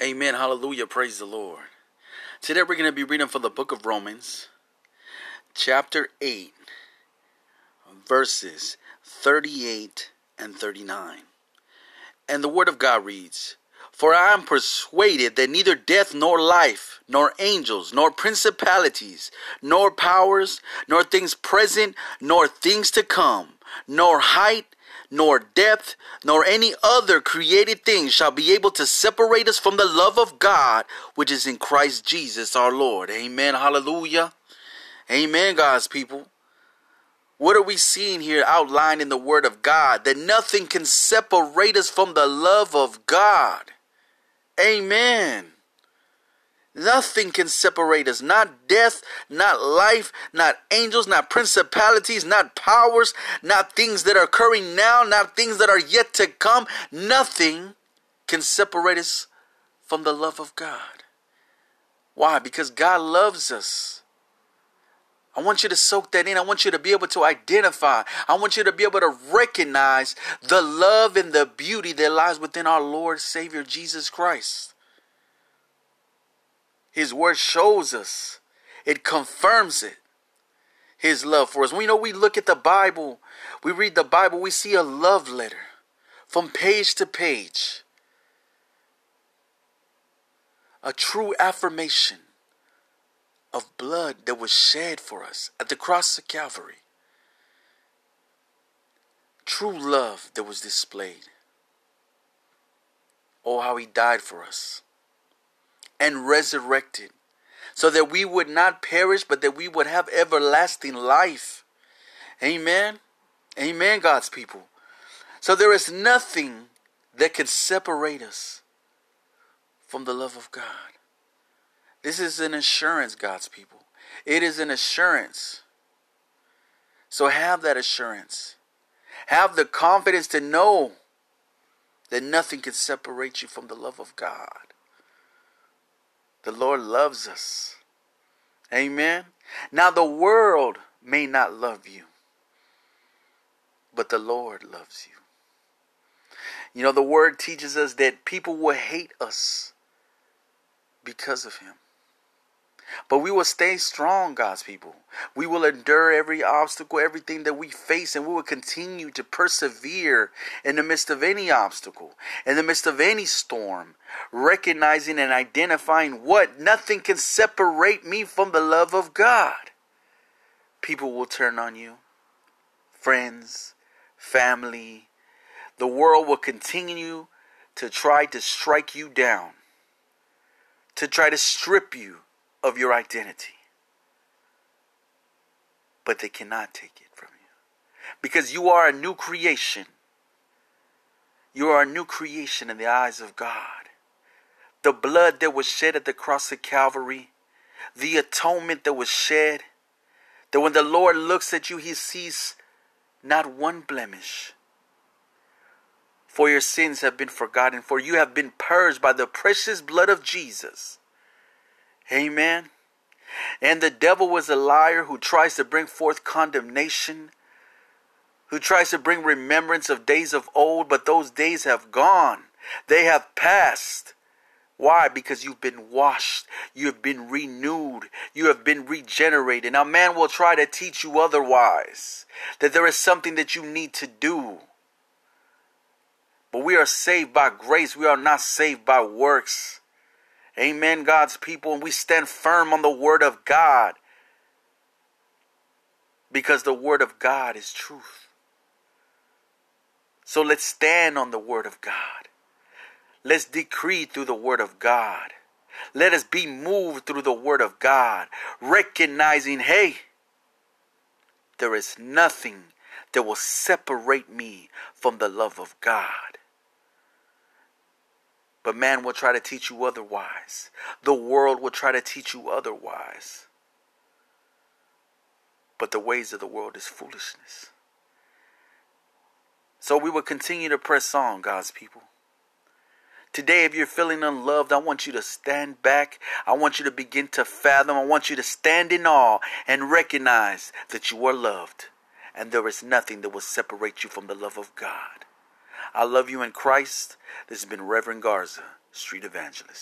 Amen. Hallelujah. Praise the Lord. Today we're going to be reading from the book of Romans, chapter 8, verses 38 and 39. And the word of God reads, For I am persuaded that neither death nor life, nor angels, nor principalities, nor powers, nor things present, nor things to come, nor height, nor depth, nor any other created thing shall be able to separate us from the love of God which is in Christ Jesus our Lord. Amen. Hallelujah. Amen, God's people. What are we seeing here outlined in the Word of God? That nothing can separate us from the love of God. Amen. Nothing can separate us. Not death, not life, not angels, not principalities, not powers, not things that are occurring now, not things that are yet to come. Nothing can separate us from the love of God. Why? Because God loves us. I want you to soak that in. I want you to be able to identify. I want you to be able to recognize the love and the beauty that lies within our Lord Savior Jesus Christ. His word shows us, it confirms it. His love for us. We know we look at the Bible, we read the Bible, we see a love letter from page to page. A true affirmation of blood that was shed for us at the cross of Calvary. True love that was displayed. Oh, how he died for us and resurrected, so that we would not perish, but that we would have everlasting life. Amen. Amen, God's people. So there is nothing that can separate us from the love of God. This is an assurance, God's people. It is an assurance. So have that assurance. Have the confidence to know that nothing can separate you from the love of God. The Lord loves us. Amen. Now, the world may not love you, but the Lord loves you. You know, the word teaches us that people will hate us because of Him. But we will stay strong, God's people. We will endure every obstacle, everything that we face, and we will continue to persevere in the midst of any obstacle, in the midst of any storm, recognizing and identifying what nothing can separate me from the love of God. People will turn on you, friends, family. The world will continue to try to strike you down, to try to strip you of your identity. But they cannot take it from you. Because you are a new creation. You are a new creation in the eyes of God. The blood that was shed at the cross of Calvary, the atonement that was shed, that when the Lord looks at you, he sees not one blemish. For your sins have been forgotten, for you have been purged by the precious blood of Jesus. Amen. And the devil was a liar who tries to bring forth condemnation, who tries to bring remembrance of days of old, but those days have gone. They have passed. Why? Because you've been washed, you have been renewed, you have been regenerated. Now, man will try to teach you otherwise, that there is something that you need to do. But we are saved by grace, we are not saved by works. Amen, God's people. And we stand firm on the Word of God because the Word of God is truth. So let's stand on the Word of God. Let's decree through the Word of God. Let us be moved through the Word of God, recognizing, hey, there is nothing that will separate me from the love of God. But man will try to teach you otherwise. The world will try to teach you otherwise. But the ways of the world is foolishness. So we will continue to press on, God's people. Today, if you're feeling unloved, I want you to stand back. I want you to begin to fathom. I want you to stand in awe and recognize that you are loved. And there is nothing that will separate you from the love of God. I love you in Christ. This has been Reverend Garza, Street Evangelist.